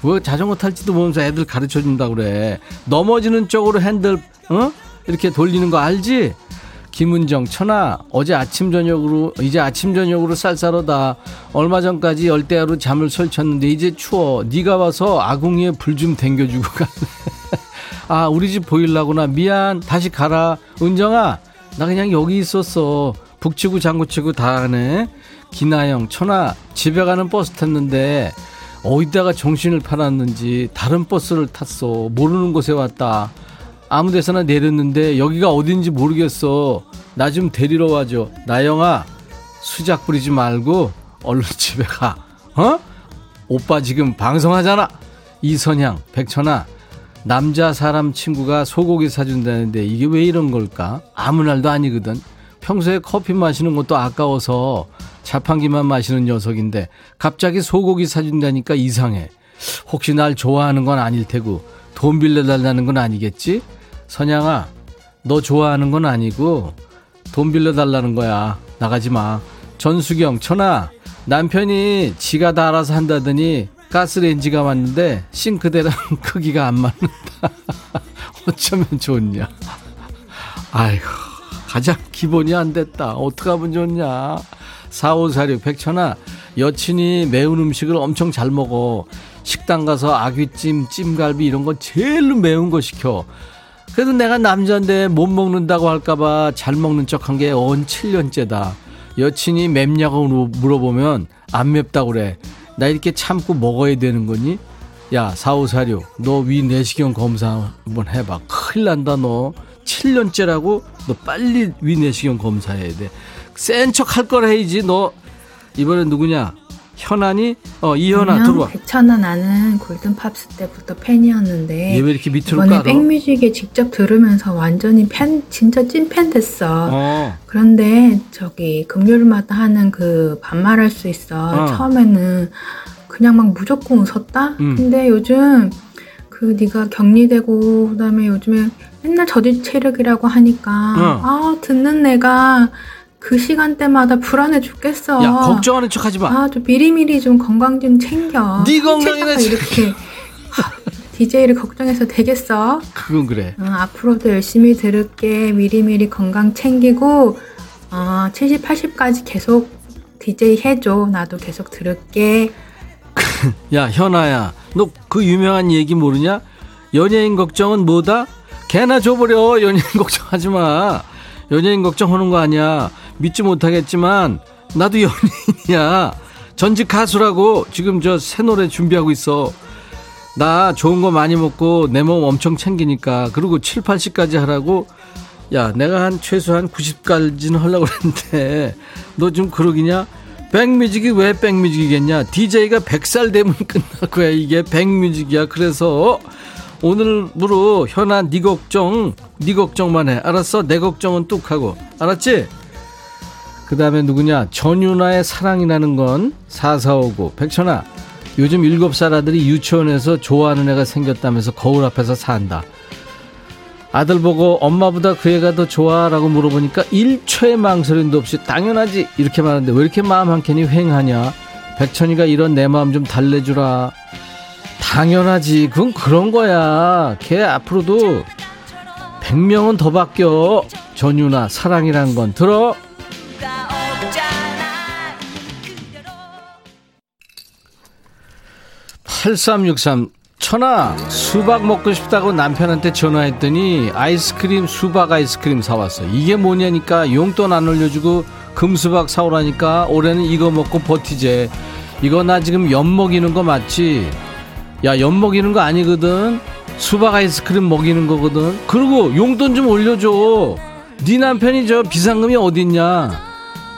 뭐 자전거 탈지도 모르면서 애들 가르쳐 준다 그래 넘어지는 쪽으로 핸들 어? 이렇게 돌리는 거 알지? 김은정 천아 어제 아침 저녁으로 이제 아침 저녁으로 쌀쌀하다 얼마 전까지 열대야로 잠을 설쳤는데 이제 추워 네가 와서 아궁이에 불 좀 댕겨주고 갈래 아 우리 집 보일라구나 미안 다시 가라 은정아 나 그냥 여기 있었어 북치고 장구치고 다 하네 기나영 천아 집에 가는 버스 탔는데 어디다가 정신을 팔았는지 다른 버스를 탔어 모르는 곳에 왔다 아무 데서나 내렸는데 여기가 어딘지 모르겠어. 나 좀 데리러 와줘. 나영아, 수작 부리지 말고 얼른 집에 가. 어? 오빠 지금 방송하잖아. 이선향, 백천아, 남자 사람 친구가 소고기 사준다는데 이게 왜 이런 걸까? 아무 날도 아니거든. 평소에 커피 마시는 것도 아까워서 자판기만 마시는 녀석인데 갑자기 소고기 사준다니까 이상해. 혹시 날 좋아하는 건 아닐 테고 돈 빌려달라는 건 아니겠지? 선양아, 너 좋아하는 건 아니고 돈 빌려달라는 거야. 나가지 마. 전수경, 천아, 남편이 지가 다 알아서 한다더니 가스레인지가 왔는데 싱크대랑 크기가 안 맞는다. 어쩌면 좋냐. 아이고, 가장 기본이 안 됐다. 어떡하면 좋냐. 4546 백천아, 여친이 매운 음식을 엄청 잘 먹어. 식당 가서 아귀찜, 찜갈비 이런 거 제일로 매운 거 시켜. 그래도 내가 남자인데 못 먹는다고 할까봐 잘 먹는 척한 게 언 7년째다. 여친이 맵냐고 물어보면 안 맵다고 그래. 나 이렇게 참고 먹어야 되는 거니? 야, 4546. 너 위 내시경 검사 한번 해봐. 큰일 난다, 너. 7년째라고? 너 빨리 위 내시경 검사해야 돼. 센 척 할 걸 해야지, 너. 이번엔 누구냐? 현안이? 어, 이현아, 들어와. 백천아 나는 골든 팝스 때부터 팬이었는데 얘 왜 이렇게 밑으로 이번에 깔아? 백뮤직에 직접 들으면서 완전히 팬 진짜 찐팬 됐어. 어. 그런데 저기 금요일마다 하는 그 반말할 수 있어. 어. 처음에는 그냥 막 무조건 웃었다. 음. 근데 요즘 그 네가 격리되고 그다음에 요즘에 맨날 저지 체력이라고 하니까 어. 아 듣는 내가 그 시간대마다 불안해 죽겠어. 야, 걱정하는 척 하지 마. 아, 좀 미리미리 좀 건강 좀 챙겨. 네 건강이나 이렇게 DJ를 걱정해서 되겠어? 그건 그래. 어, 앞으로도 열심히 들을게. 미리미리 건강 챙기고 어, 70, 80까지 계속 DJ 해줘. 나도 계속 들을게. 야 현아야 너 그 유명한 얘기 모르냐 연예인 걱정은 뭐다 개나 줘버려 연예인 걱정하지 마 연예인 걱정하는 거 아니야 믿지 못하겠지만 나도 연예인이야. 전직 가수라고 지금 저 새 노래 준비하고 있어. 나 좋은 거 많이 먹고 내 몸 엄청 챙기니까 그리고 7, 80까지 하라고. 야 내가 한 최소한 90까지는 하려고 그랬는데 너좀 그러기냐? 백뮤직이 왜 백뮤직이겠냐? DJ가 100살 되면 끝날 거야 이게 백뮤직이야. 그래서 오늘부로 현아 네 걱정 네 걱정만 해. 알았어? 내 걱정은 뚝 하고. 알았지 그 다음에 누구냐? 전윤아의 사랑이라는 건 4459 백천아 요즘 7살 아들이 유치원에서 좋아하는 애가 생겼다면서 거울 앞에서 산다. 아들 보고 엄마보다 그 애가 더 좋아 라고 물어보니까 1초의 망설임도 없이 당연하지 이렇게 말하는데 왜 이렇게 마음 한 켠이 휑하냐? 백천이가 이런 내 마음 좀 달래주라. 당연하지 그건 그런 거야. 걔 앞으로도 100명은 더 바뀌어. 전유나 사랑이란 건 들어 8363 천아 수박 먹고 싶다고 남편한테 전화했더니 아이스크림 수박 아이스크림 사왔어 이게 뭐냐니까 용돈 안 올려주고 금수박 사오라니까 올해는 이거 먹고 버티재. 이거 나 지금 엿 먹이는 거 맞지? 야 엿 먹이는 거 아니거든. 수박 아이스크림 먹이는 거거든. 그리고 용돈 좀 올려줘. 네 남편이 저 비상금이 어딨냐?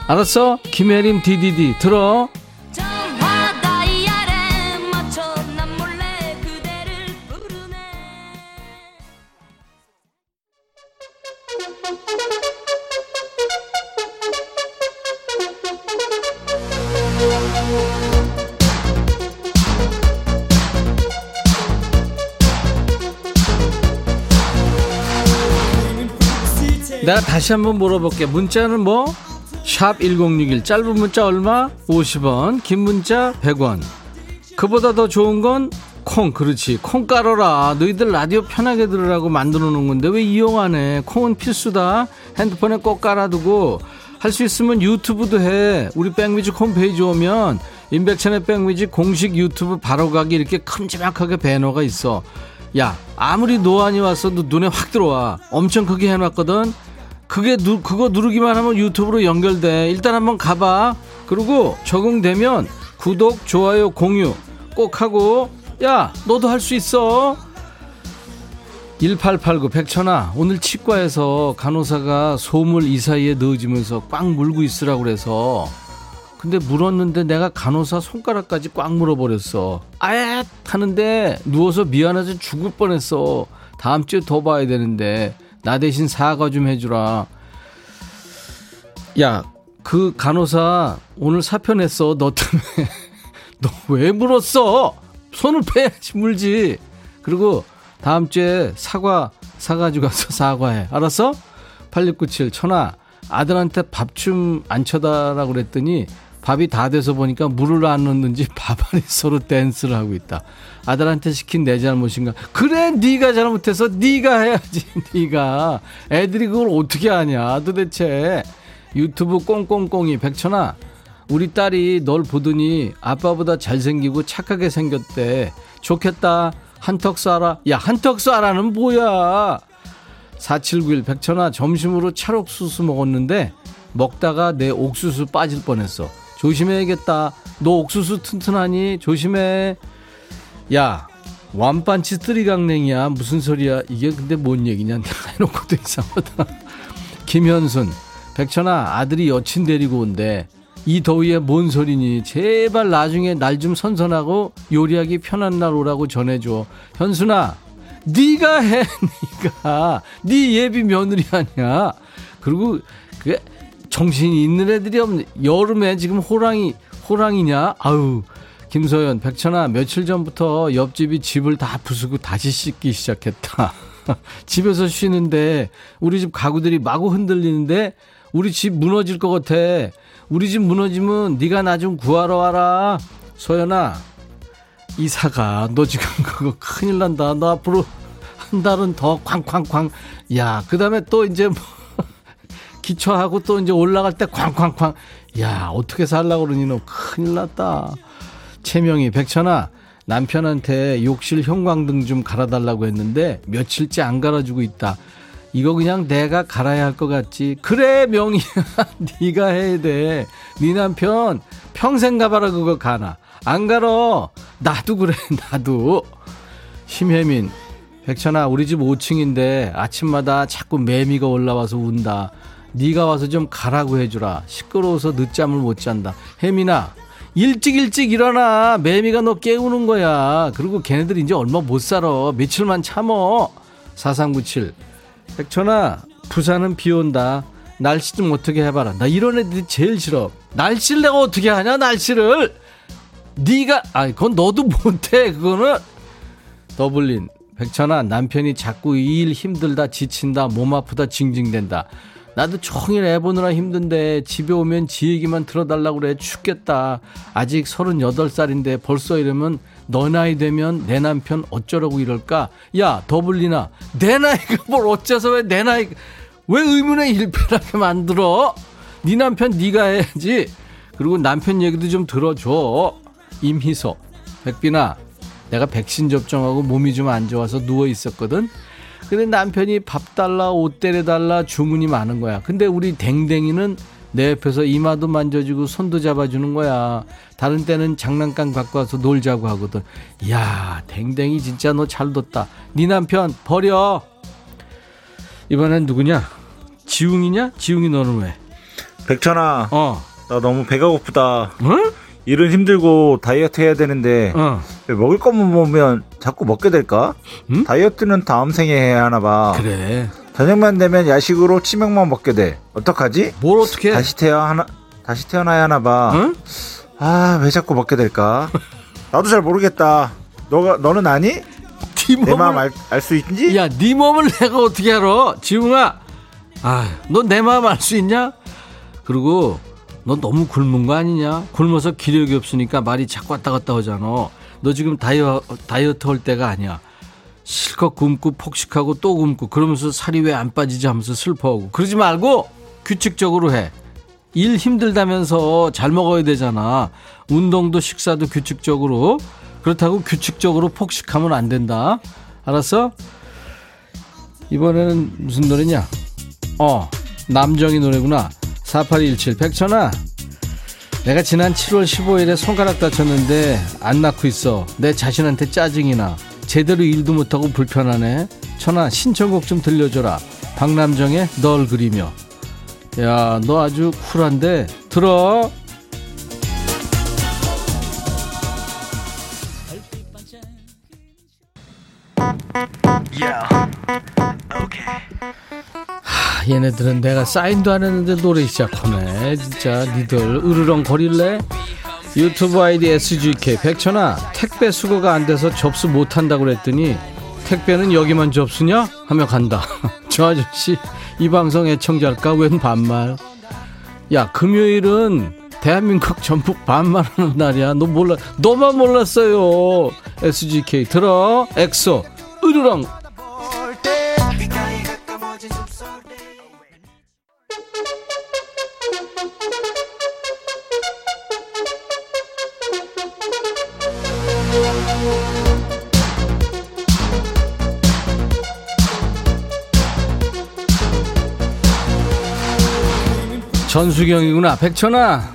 알았어? 김혜림 디디디 들어 내가 다시 한번 물어볼게. 문자는 뭐? 샵 1061 짧은 문자 얼마? 50원. 긴 문자 100원. 그보다 더 좋은 건 콩. 그렇지. 콩 깔아라. 너희들 라디오 편하게 들으라고 만들어 놓은 건데 왜 이용 안 해 콩은 필수다. 핸드폰에 꼭 깔아두고 할 수 있으면 유튜브도 해. 우리 백뮤직 홈페이지 오면 임백천의 백뮤직 공식 유튜브 바로 가기 이렇게 큼지막하게 배너가 있어. 야 아무리 노안이 왔어도 눈에 확 들어와. 엄청 크게 해놨거든 그게 누, 그거 누르기만 하면 유튜브로 연결돼. 일단 한번 가봐. 그리고 적응되면 구독 좋아요 공유 꼭 하고. 야 너도 할 수 있어. 1889 백천아 오늘 치과에서 간호사가 소물 이 사이에 넣어주면서 꽉 물고 있으라고 그래서. 근데 물었는데 내가 간호사 손가락까지 꽉 물어버렸어. 아예 하는데 누워서 미안해서 죽을 뻔했어. 다음 주에 더 봐야 되는데 나 대신 사과 좀 해주라. 야 그 간호사 오늘 사표 냈어. 너 때문에. 너 왜 물었어? 손을 빼야지 물지. 그리고 다음 주에 사과 사가지고 가서 사과해. 알았어? 8697 천아 아들한테 밥 좀 안 쳐다라고 그랬더니 밥이 다 돼서 보니까 물을 안 넣는지 밥알이 서로 댄스를 하고 있다 아들한테 시킨 내 잘못인가 그래 네가 잘못해서 네가 해야지 네가 애들이 그걸 어떻게 하냐 도대체 유튜브 꽁꽁꽁이 백천아 우리 딸이 널 보더니 아빠보다 잘생기고 착하게 생겼대. 좋겠다. 한턱 쏴라. 야, 한턱 쏴라는 뭐야? 4791 백천아 점심으로 찰옥수수 먹었는데 먹다가 내 옥수수 빠질 뻔했어. 조심해야겠다. 너 옥수수 튼튼하니? 조심해. 야, 완반치 쓰리강냉이야. 무슨 소리야? 이게 근데 뭔 얘기냐? 해놓고도 이상하다. 김현순, 백천아 아들이 여친 데리고 온대. 이 더위에 뭔 소리니 제발 나중에 날 좀 선선하고 요리하기 편한 날 오라고 전해줘 현순아 네가 해 네가 네 예비 며느리 아니야 그리고 그 정신이 있는 애들이 없네 여름에 지금 호랑이 호랑이냐 아유 김소연 백천아 며칠 전부터 옆집이 집을 다 부수고 다시 씻기 시작했다 집에서 쉬는데 우리 집 가구들이 마구 흔들리는데 우리 집 무너질 것 같아 우리 집 무너지면 네가 나 좀 구하러 와라. 소연아, 이사가 너 지금 그거 큰일 난다. 너 앞으로 한 달은 더 쾅쾅쾅. 야, 그 다음에 또 이제 뭐 기초하고 또 이제 올라갈 때 쾅쾅쾅. 야, 어떻게 살라고 그러니 너 큰일 났다. 채명이 백천아 남편한테 욕실 형광등 좀 갈아달라고 했는데 며칠째 안 갈아주고 있다. 이거 그냥 내가 갈아야 할 것 같지. 그래 명이야. 네가 해야 돼. 네 남편 평생 가봐라 그거 가나. 안 갈어. 나도 그래 나도. 심혜민 백천아 우리 집 5층인데 아침마다 자꾸 매미가 올라와서 운다. 네가 와서 좀 가라고 해주라. 시끄러워서 늦잠을 못 잔다. 혜민아 일찍 일찍 일어나. 매미가 너 깨우는 거야. 그리고 걔네들 이제 얼마 못 살아. 며칠만 참어. 4397 백천아 부산은 비 온다 날씨 좀 어떻게 해봐라 나 이런 애들이 제일 싫어 날씨를 내가 어떻게 하냐 날씨를 네가 아 그건 너도 못해 그거는 더블린 백천아 남편이 자꾸 이 일 힘들다 지친다 몸 아프다 징징댄다 나도 종일 애 보느라 힘든데 집에 오면 지 얘기만 들어달라고 그래. 죽겠다. 아직 38살인데 벌써 이러면 너 나이 되면 내 남편 어쩌라고 이럴까? 야 더블리나. 내 나이가 뭘 어째서 왜 내 나이 왜 의문의 일패하게 만들어? 네 남편 네가 해야지. 그리고 남편 얘기도 좀 들어줘. 임희석 백빈아 내가 백신 접종하고 몸이 좀 안 좋아서 누워 있었거든 근데 남편이 밥 달라 옷 때려달라 주문이 많은 거야. 근데 우리 댕댕이는 내 옆에서 이마도 만져주고 손도 잡아주는 거야. 다른 때는 장난감 갖고 와서 놀자고 하거든. 야 댕댕이 진짜 너 잘 뒀다. 네 남편 버려. 이번엔 누구냐? 지웅이냐? 지웅이 너는 왜? 백천아, 어. 나 너무 배가 고프다. 어? 일은 힘들고 다이어트 해야 되는데 어. 왜 먹을 것만 보면 자꾸 먹게 될까? 음? 다이어트는 다음 생에 해야 하나 봐. 그래 저녁만 되면 야식으로 치맥만 먹게 돼. 어떡하지? 뭘 어떻게 다시 태어 하나 다시 태어나야 하나 봐. 응? 아, 왜 자꾸 먹게 될까? 나도 잘 모르겠다. 너가 너는 아니? 네 내 마음 몸을 알수 있지? 야 네 몸을 내가 어떻게 알아 지웅아 아, 너내 마음 알 수 있냐? 그리고 너 너무 굶은 거 아니냐? 굶어서 기력이 없으니까 말이 자꾸 왔다 갔다 하잖아. 너 지금 다이어, 다이어트 할 때가 아니야. 실컷 굶고 폭식하고 또 굶고 그러면서 살이 왜 안 빠지지 하면서 슬퍼하고 그러지 말고 규칙적으로 해. 일 힘들다면서 잘 먹어야 되잖아. 운동도 식사도 규칙적으로. 그렇다고 규칙적으로 폭식하면 안 된다. 알았어? 이번에는 무슨 노래냐? 어, 남정희 노래구나. 4817 백천아. 내가 지난 7월 15일에 손가락 다쳤는데 안 낳고 있어. 내 자신한테 짜증이 나. 제대로 일도 못하고 불편하네. 천아 신청곡 좀 들려줘라. 박남정의 널 그리며. 야, 너 아주 쿨한데 들어. 하, 얘네들은 내가 사인도 안 했는데 노래 시작하네. 진짜 니들 으르렁 거릴래? 유튜브 아이디 SGK 백천아 택배 수거가 안 돼서 접수 못 한다고 그랬더니 택배는 여기만 접수냐? 하며 간다. 저 아저씨 이 방송 애청자일까? 웬 반말? 야 금요일은 대한민국 전북 반말하는 날이야. 너 몰라? 너만 몰랐어요. SGK 들어. 엑소 으르렁 전수경이구나. 백천아.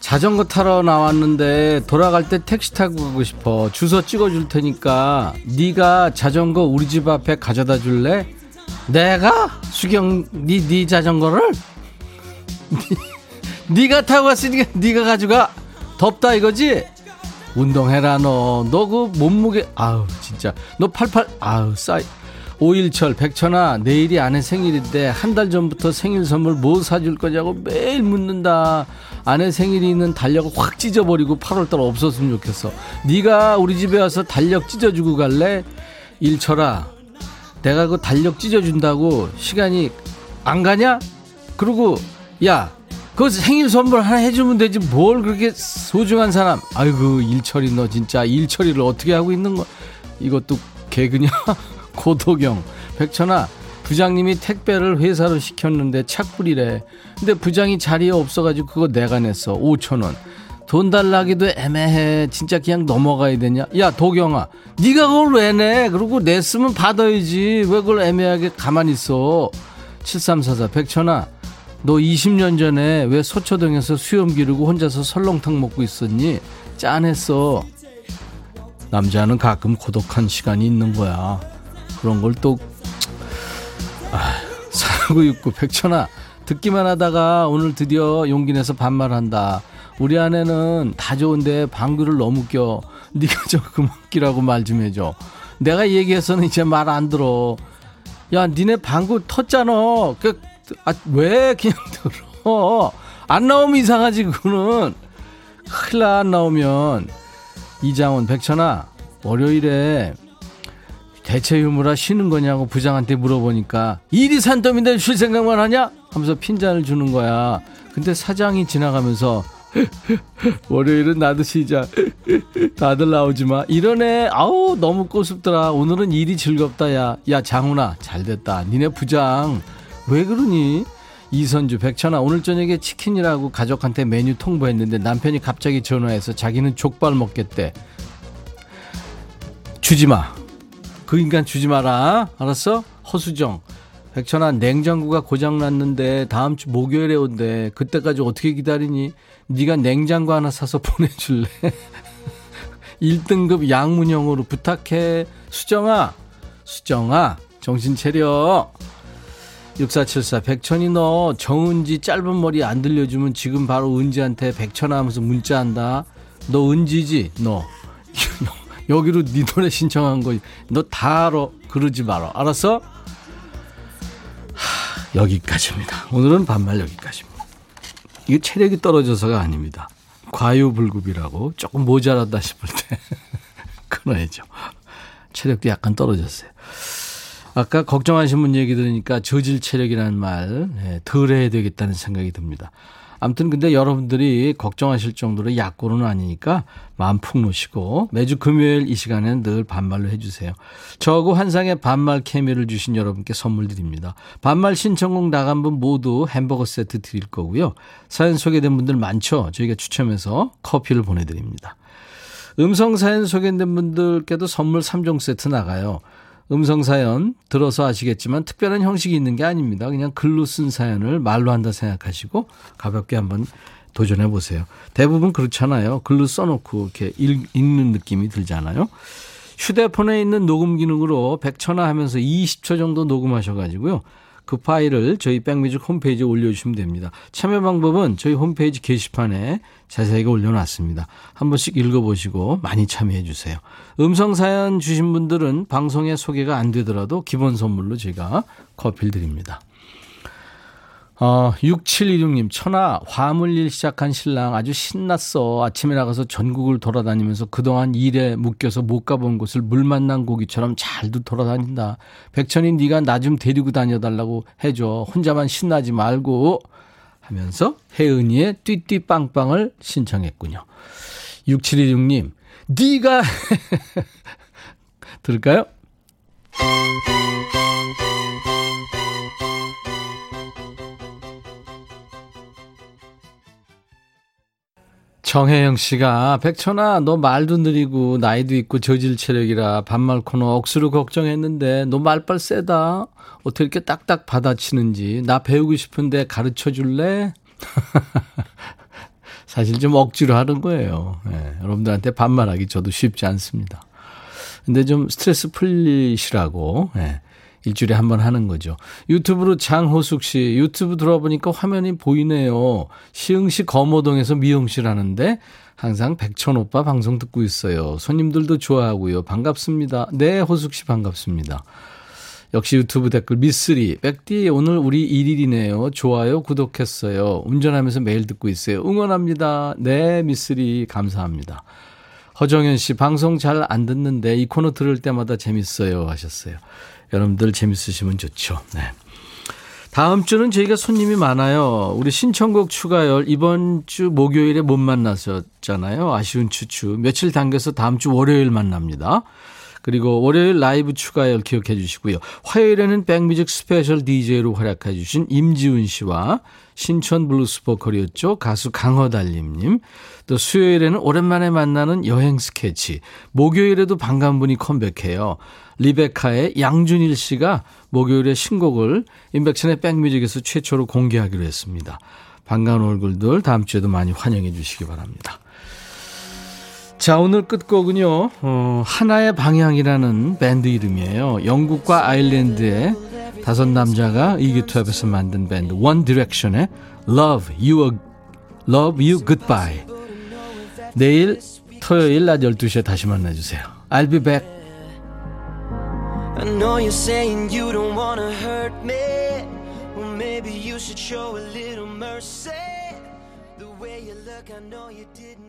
자전거 타러 나왔는데 돌아갈 때 택시 타고 가고 싶어. 주소 찍어줄 테니까 네가 자전거 우리 집 앞에 가져다 줄래? 내가 수경 네, 네 자전거를 네가 타고 갔으니까 네가 가져가. 덥다 이거지? 운동해라 너. 너 그 몸무게 아우 진짜 너 팔팔 아우 싸이. 오일철 백천아 내일이 아내 생일인데 한 달 전부터 생일 선물 뭐 사줄 거냐고 매일 묻는다 아내 생일이 있는 달력을 확 찢어버리고 8월달 없었으면 좋겠어 네가 우리 집에 와서 달력 찢어주고 갈래? 일철아 내가 그 달력 찢어준다고 시간이 안 가냐? 그리고 야 그 생일 선물 하나 해주면 되지 뭘 그렇게 소중한 사람 아이고 일철이 너 진짜 일처리를 어떻게 하고 있는 거 이것도 개그냐? 고도경. 백천아 부장님이 택배를 회사로 시켰는데 착불이래. 근데 부장이 자리에 없어가지고 그거 내가 냈어. 5천원. 돈 달라기도 애매해. 진짜 그냥 넘어가야 되냐? 야 도경아 네가 그걸 왜 내? 그리고 냈으면 받아야지. 왜 그걸 애매하게 가만히 있어? 7344 백천아 너 20년 전에 왜 소초동에서 수염 기르고 혼자서 설렁탕 먹고 있었니? 짠했어. 남자는 가끔 고독한 시간이 있는 거야 그런 걸 또, 아, 사구육구 백천아, 듣기만 하다가 오늘 드디어 용기 내서 반말한다. 우리 아내는 다 좋은데 방귀를 너무 껴. 네가 저 그만 끼라고 말 좀 해줘. 내가 얘기해서는 이제 말 안 들어. 야, 니네 방구 텄잖아. 그, 아, 왜 그냥 들어? 안 나오면 이상하지, 그거는. 큰일 나, 안 나오면. 이장원, 백천아, 월요일에 대체 유무라 쉬는 거냐고 부장한테 물어보니까 일이 산더미인데 쉴 생각만 하냐? 하면서 핀잔을 주는 거야. 근데 사장이 지나가면서 월요일은 나도 쉬자. 다들 나오지 마. 이러네. 아우 너무 꼬습더라. 오늘은 일이 즐겁다 야. 야 장훈아 잘 됐다. 니네 부장 왜 그러니? 이선주 백천아 오늘 저녁에 치킨이라고 가족한테 메뉴 통보했는데 남편이 갑자기 전화해서 자기는 족발 먹겠대. 주지 마. 그 인간 주지 마라. 알았어? 허수정. 백천아, 냉장고가 고장 났는데 다음 주 목요일에 온대. 그때까지 어떻게 기다리니? 네가 냉장고 하나 사서 보내줄래? 1등급 양문형으로 부탁해. 수정아, 수정아, 정신 차려. 6474 백천이 너 정은지 짧은 머리 안 들려주면 지금 바로 은지한테 백천아 하면서 문자한다. 너 은지지? 너. 여기로 네 노래 신청한 거 너 다 알아. 그러지 마라 알았어? 하, 여기까지입니다. 오늘은 반말 여기까지입니다. 이게 체력이 떨어져서가 아닙니다. 과유불급이라고 조금 모자란다 싶을 때 끊어야죠. 체력도 약간 떨어졌어요. 아까 걱정하신 분 얘기 들으니까 저질 체력이라는 말, 네, 덜 해야 되겠다는 생각이 듭니다. 아무튼 근데 여러분들이 걱정하실 정도로 약고는 아니니까 마음 푹 놓으시고 매주 금요일 이 시간에는 늘 반말로 해주세요. 저하고 환상의 반말 케미를 주신 여러분께 선물 드립니다. 반말 신청곡 나간 분 모두 햄버거 세트 드릴 거고요. 사연 소개된 분들 많죠? 저희가 추첨해서 커피를 보내드립니다. 음성 사연 소개된 분들께도 선물 3종 세트 나가요. 음성 사연 들어서 아시겠지만 특별한 형식이 있는 게 아닙니다. 그냥 글로 쓴 사연을 말로 한다 생각하시고 가볍게 한번 도전해 보세요. 대부분 그렇잖아요. 글로 써놓고 이렇게 읽, 는 느낌이 들잖아요. 휴대폰에 있는 녹음 기능으로 백천화 하면서 20초 정도 녹음하셔가지고요. 그 파일을 저희 백뮤직 홈페이지에 올려주시면 됩니다. 참여 방법은 저희 홈페이지 게시판에 자세하게 올려놨습니다. 한 번씩 읽어보시고 많이 참여해 주세요. 음성 사연 주신 분들은 방송에 소개가 안 되더라도 기본 선물로 제가 커피를 드립니다. 어, 6716님, 천하, 화물일 시작한 신랑 아주 신났어. 아침에 나가서 전국을 돌아다니면서 그동안 일에 묶여서 못 가본 곳을 물 만난 고기처럼 잘도 돌아다닌다. 백천이 네가 나 좀 데리고 다녀달라고 해줘. 혼자만 신나지 말고. 하면서 혜은이의 띠띠빵빵을 신청했군요. 6716님, 네가 들을까요? 정혜영 씨가 백천아 너 말도 느리고 나이도 있고 저질 체력이라 반말 코너 억수로 걱정했는데 너 말빨 세다 어떻게 이렇게 딱딱 받아치는지 나 배우고 싶은데 가르쳐 줄래? 사실 좀 억지로 하는 거예요. 네, 여러분들한테 반말하기 저도 쉽지 않습니다. 근데 좀 스트레스 풀리시라고 네, 일주일에 한 번 하는 거죠. 유튜브로 장호숙 씨, 유튜브 들어보니까 화면이 보이네요. 시흥시 거모동에서 미용실 하는데 항상 백천 오빠 방송 듣고 있어요. 손님들도 좋아하고요. 반갑습니다. 네, 호숙 씨 반갑습니다. 역시 유튜브 댓글 미쓰리 백디 오늘 우리 1일이네요. 좋아요 구독했어요. 운전하면서 매일 듣고 있어요. 응원합니다. 네 미쓰리 감사합니다. 허정현 씨 방송 잘 안 듣는데 이 코너 들을 때마다 재밌어요 하셨어요. 여러분들 재밌으시면 좋죠. 네. 다음 주는 저희가 손님이 많아요. 우리 신청곡 추가열 이번 주 목요일에 못 만났었잖아요. 아쉬운 추추. 며칠 당겨서 다음 주 월요일 만납니다. 그리고 월요일 라이브 추가열 기억해 주시고요. 화요일에는 백뮤직 special DJ로 활약해 주신 임지훈 씨와 신촌 블루스 보컬이었죠. 가수 강허달림님. 또 수요일에는 오랜만에 만나는 여행 스케치. 목요일에도 반가운 분이 컴백해요. 리베카의 양준일 씨가 목요일에 신곡을 임백천의 백뮤직에서 최초로 공개하기로 했습니다. 반가운 얼굴들 다음 주에도 많이 환영해 주시기 바랍니다. 자, 오늘 끝곡은요, 어, 하나의 방향이라는 밴드 이름이에요. 영국과 아일랜드의 다섯 남자가 의기투합해서 만든 밴드, One Direction의 Love You, Love You Goodbye. 내일 토요일 낮 12시에 다시 만나주세요. I'll be back. I know you're saying you don't wanna hurt me. Well, maybe you should show a little mercy. The way you look, I know you didn't.